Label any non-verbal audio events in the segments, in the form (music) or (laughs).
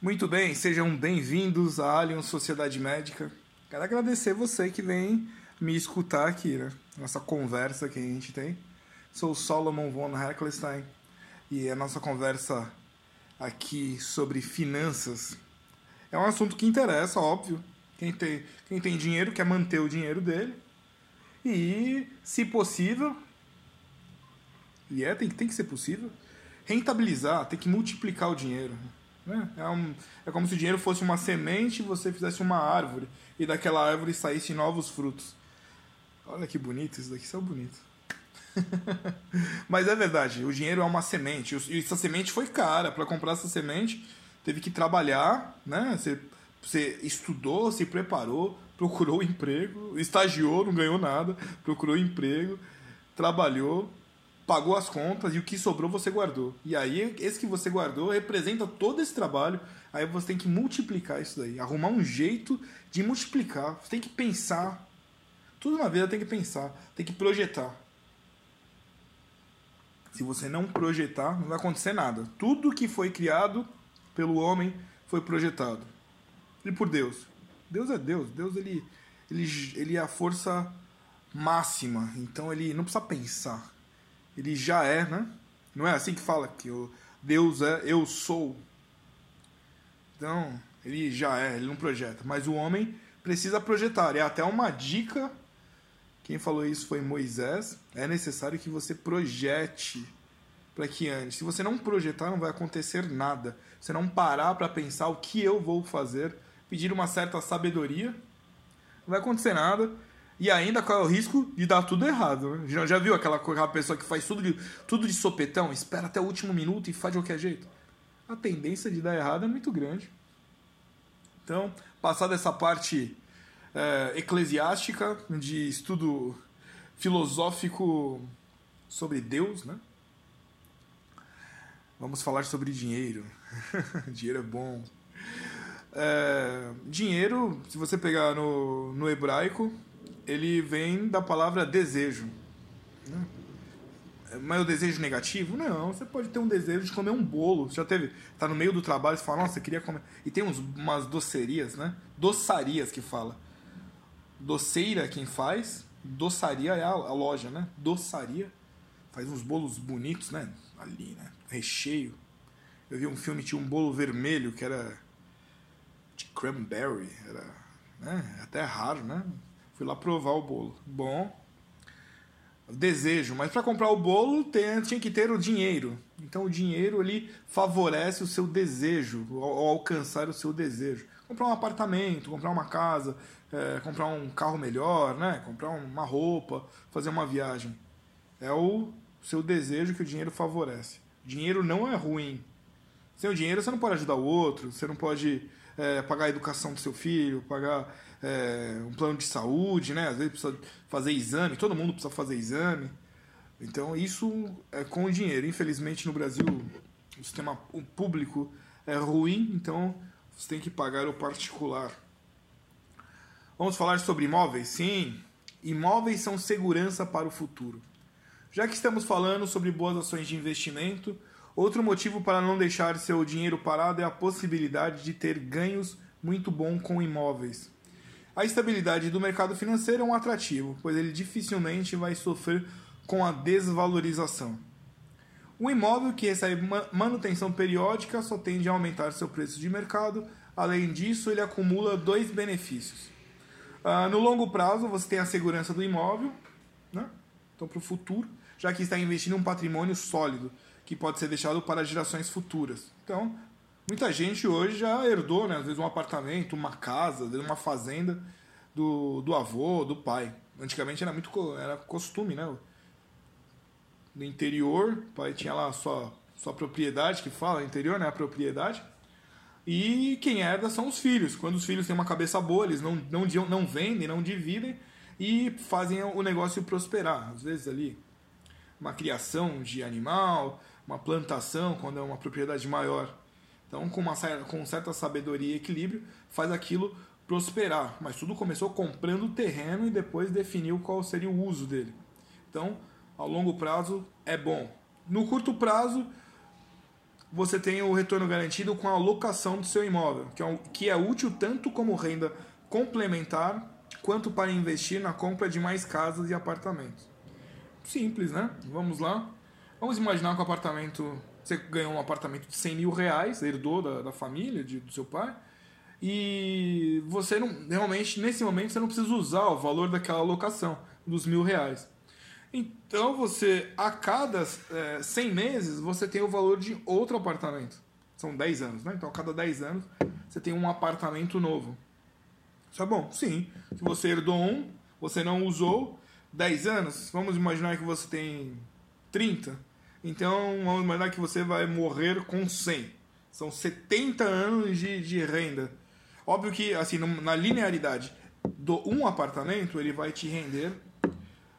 Muito bem, sejam bem-vindos à Alien Sociedade Médica. Quero agradecer você que vem me escutar aqui, né? Nossa conversa que a gente tem. Sou Solomon von Heckelstein e a nossa conversa aqui sobre finanças é um assunto que interessa, óbvio. Quem tem, quem tem dinheiro quer manter o dinheiro dele e, se possível, e é, tem, tem que ser possível, rentabilizar, tem que multiplicar o dinheiro. Né? É, um, é como se o dinheiro fosse uma semente e você fizesse uma árvore e daquela árvore saíssem novos frutos. Olha que bonito, isso daqui são bonito. (laughs) Mas é verdade, o dinheiro é uma semente. E essa semente foi cara. Para comprar essa semente, teve que trabalhar, né? Você, você estudou, se preparou, procurou (laughs) emprego, estagiou, não ganhou nada, procurou emprego, trabalhou, pagou as contas e o que sobrou você guardou. E aí, esse que você guardou representa todo esse trabalho. Aí você tem que multiplicar isso daí, arrumar um jeito de multiplicar. Você tem que pensar. Tudo na vida tem que pensar, tem que projetar. Se você não projetar, não vai acontecer nada. Tudo que foi criado pelo homem foi projetado. E por Deus. Deus é Deus. Deus ele, ele, ele é a força máxima. Então ele não precisa pensar ele já é, né? Não é assim que fala que o Deus é eu sou. Então, ele já é, ele não projeta. Mas o homem precisa projetar. É até uma dica. Quem falou isso foi Moisés. É necessário que você projete para que antes. Se você não projetar, não vai acontecer nada. Se não parar para pensar o que eu vou fazer, pedir uma certa sabedoria, não vai acontecer nada. E ainda qual é o risco de dar tudo errado. Né? Já, já viu aquela, aquela pessoa que faz tudo de, tudo de sopetão, espera até o último minuto e faz de qualquer jeito? A tendência de dar errado é muito grande. Então, passar dessa parte é, eclesiástica, de estudo filosófico sobre Deus, né? Vamos falar sobre dinheiro. (laughs) dinheiro é bom. É, dinheiro, se você pegar no, no hebraico, ele vem da palavra desejo. Né? Mas o desejo negativo? Não, você pode ter um desejo de comer um bolo. Você já teve, tá no meio do trabalho e fala, nossa, queria comer. E tem uns, umas docerias, né? Doçarias que fala. Doceira é quem faz, doçaria é a, a loja, né? Doçaria faz uns bolos bonitos, né? Ali, né? Recheio. Eu vi um filme tinha um bolo vermelho que era de cranberry, era, né? Até raro, né? Fui lá provar o bolo. Bom. Desejo, mas para comprar o bolo tem, tinha que ter o dinheiro. Então o dinheiro ele favorece o seu desejo, ao, alcançar o seu desejo. Comprar um apartamento, comprar uma casa, é, comprar um carro melhor, né? comprar uma roupa, fazer uma viagem. É o seu desejo que o dinheiro favorece. Dinheiro não é ruim. Sem o dinheiro você não pode ajudar o outro, você não pode é, pagar a educação do seu filho, pagar é, um plano de saúde, né? Às vezes precisa fazer exame, todo mundo precisa fazer exame. Então isso é com o dinheiro. Infelizmente no Brasil o sistema público é ruim, então você tem que pagar o particular. Vamos falar sobre imóveis? Sim, imóveis são segurança para o futuro. Já que estamos falando sobre boas ações de investimento, outro motivo para não deixar seu dinheiro parado é a possibilidade de ter ganhos muito bons com imóveis. A estabilidade do mercado financeiro é um atrativo, pois ele dificilmente vai sofrer com a desvalorização. O imóvel que recebe manutenção periódica só tende a aumentar seu preço de mercado. Além disso, ele acumula dois benefícios. Uh, no longo prazo, você tem a segurança do imóvel, né? então para o futuro, já que está investindo em um patrimônio sólido que pode ser deixado para gerações futuras. Então, Muita gente hoje já herdou, né? Às vezes um apartamento, uma casa, às vezes uma fazenda do, do avô, do pai. Antigamente era muito era costume, né? No interior, o pai tinha lá a sua, sua propriedade, que fala, interior, né? A propriedade. E quem herda são os filhos. Quando os filhos têm uma cabeça boa, eles não, não, não vendem, não dividem e fazem o negócio prosperar. Às vezes ali, uma criação de animal, uma plantação, quando é uma propriedade maior então, com, uma, com certa sabedoria e equilíbrio, faz aquilo prosperar. Mas tudo começou comprando o terreno e depois definiu qual seria o uso dele. Então, ao longo prazo é bom. No curto prazo, você tem o retorno garantido com a locação do seu imóvel, que é, que é útil tanto como renda complementar quanto para investir na compra de mais casas e apartamentos. Simples, né? Vamos lá. Vamos imaginar que o apartamento. Você ganhou um apartamento de 100 mil reais, herdou da, da família, de, do seu pai, e você não. Realmente, nesse momento, você não precisa usar o valor daquela locação, dos mil reais. Então você, a cada é, 100 meses, você tem o valor de outro apartamento. São 10 anos, né? Então a cada 10 anos você tem um apartamento novo. Isso é bom? Sim. Se você herdou um, você não usou, 10 anos, vamos imaginar que você tem 30. Então vamos imaginar que você vai morrer com 100. São 70 anos de, de renda. Óbvio que, assim, na linearidade do um apartamento, ele vai te render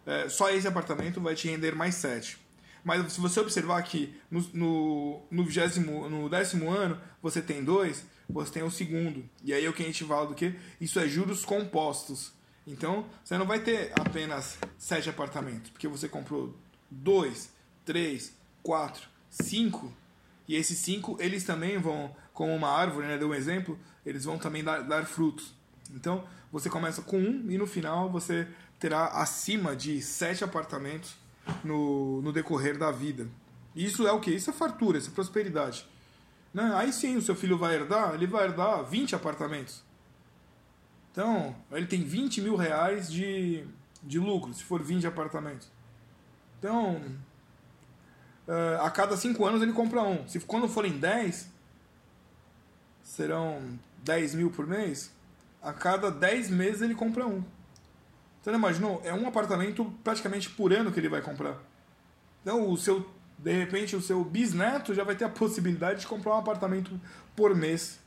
é, só esse apartamento vai te render mais 7. Mas se você observar que no, no, no, vigésimo, no décimo ano você tem dois, você tem o segundo. E aí é o que a gente fala do que? Isso é juros compostos. Então você não vai ter apenas sete apartamentos, porque você comprou dois, três, quatro, cinco. E esses cinco, eles também vão, como uma árvore, né? Deu um exemplo, eles vão também dar, dar frutos. Então você começa com um e no final você terá acima de sete apartamentos no, no decorrer da vida. Isso é o que? Isso é fartura, isso é prosperidade. Né? Aí sim, o seu filho vai herdar, ele vai herdar 20 apartamentos. Então, ele tem 20 mil reais de, de lucro, se for 20 apartamentos. Então, uh, a cada 5 anos ele compra um. Se quando forem 10, serão 10 mil por mês. A cada 10 meses ele compra um. Não imaginou? É um apartamento praticamente por ano que ele vai comprar. Então, o seu, de repente, o seu bisneto já vai ter a (laughs) possibilidade de comprar um apartamento por mês.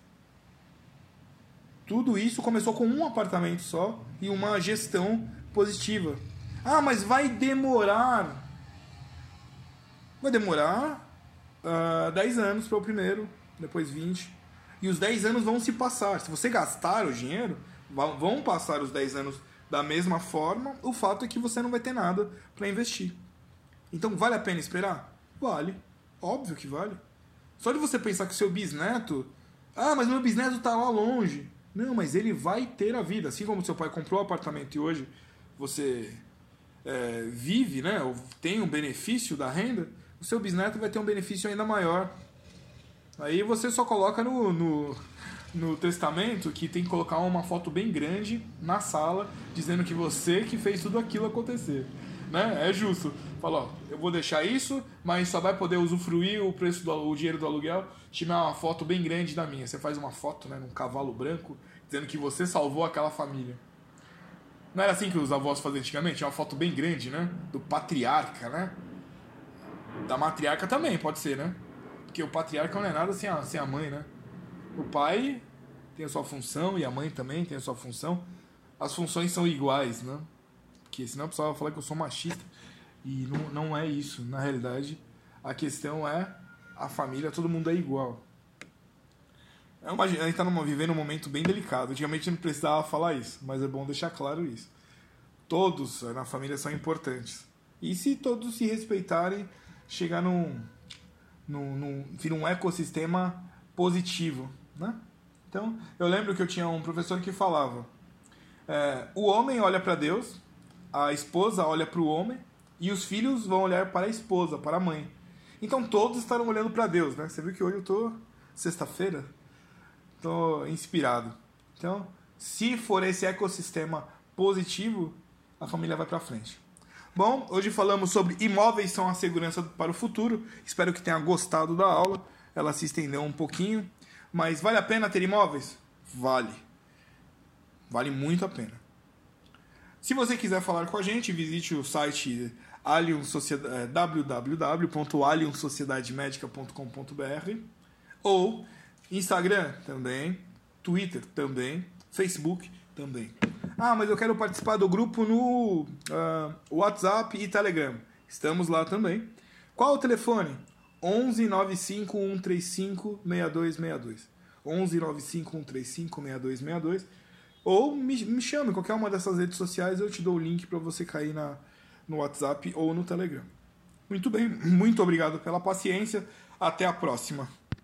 Tudo isso começou com um apartamento só e uma gestão positiva. Ah, mas vai demorar. Vai demorar uh, ah, 10 anos para o primeiro, depois 20. E os 10 anos vão se passar. Se você gastar o dinheiro, vão passar os 10 anos da mesma forma, o fato é que você não vai ter nada para investir. Então, vale a pena esperar? Vale. Óbvio que vale. Só de você pensar que o seu bisneto. Ah, mas meu bisneto está lá longe. Não, mas ele vai ter a vida. Assim como seu pai comprou um apartamento e hoje você é, vive, né? Ou tem um benefício da renda, o seu bisneto vai ter um benefício ainda maior. Aí você só coloca no, no no testamento que tem que colocar uma foto bem grande na sala dizendo que você que fez tudo aquilo acontecer. Né? É justo. Fala, ó, eu vou deixar isso, mas só vai poder usufruir o preço do o dinheiro do aluguel, tirar uma foto bem grande da minha. Você faz uma foto, né, num cavalo branco, dizendo que você salvou aquela família. Não era assim que os avós faziam antigamente? Tinha uma foto bem grande, né? Do patriarca, né? Da matriarca também, pode ser, né? Porque o patriarca não é nada sem a, sem a mãe, né? O pai tem a sua função e a mãe também tem a sua função. As funções são iguais, né? Porque senão o pessoal vai falar que eu sou machista. E não, não é isso. Na realidade, a questão é a família, todo mundo é igual. É uma, a gente está vivendo um momento bem delicado. Antigamente não precisava falar isso, mas é bom deixar claro isso. Todos na família são importantes. E se todos se respeitarem, chegar num, num, num, um ecossistema positivo. Né? Então, eu lembro que eu tinha um professor que falava: é, o homem olha para Deus, a esposa olha para o homem e os filhos vão olhar para a esposa, para a mãe. Então todos estarão olhando para Deus, né? Você viu que hoje eu tô sexta-feira, tô inspirado. Então, se for esse ecossistema positivo, a família vai para frente. Bom, hoje falamos sobre imóveis são a segurança para o futuro. Espero que tenha gostado da aula. Ela se estendeu um pouquinho. Mas vale a pena ter imóveis? Vale. Vale muito a pena. Se você quiser falar com a gente, visite o site eh, www.aliensociedademedica.com.br ou Instagram também, Twitter também, Facebook também. Ah, mas eu quero participar do grupo no uh, WhatsApp e Telegram. Estamos lá também. Qual o telefone? 11 95 135 6262. 11 95 135 6262. Ou me, me chame em qualquer uma dessas redes sociais, eu te dou o link para você cair na, no WhatsApp ou no Telegram. Muito bem, muito obrigado pela paciência. Até a próxima.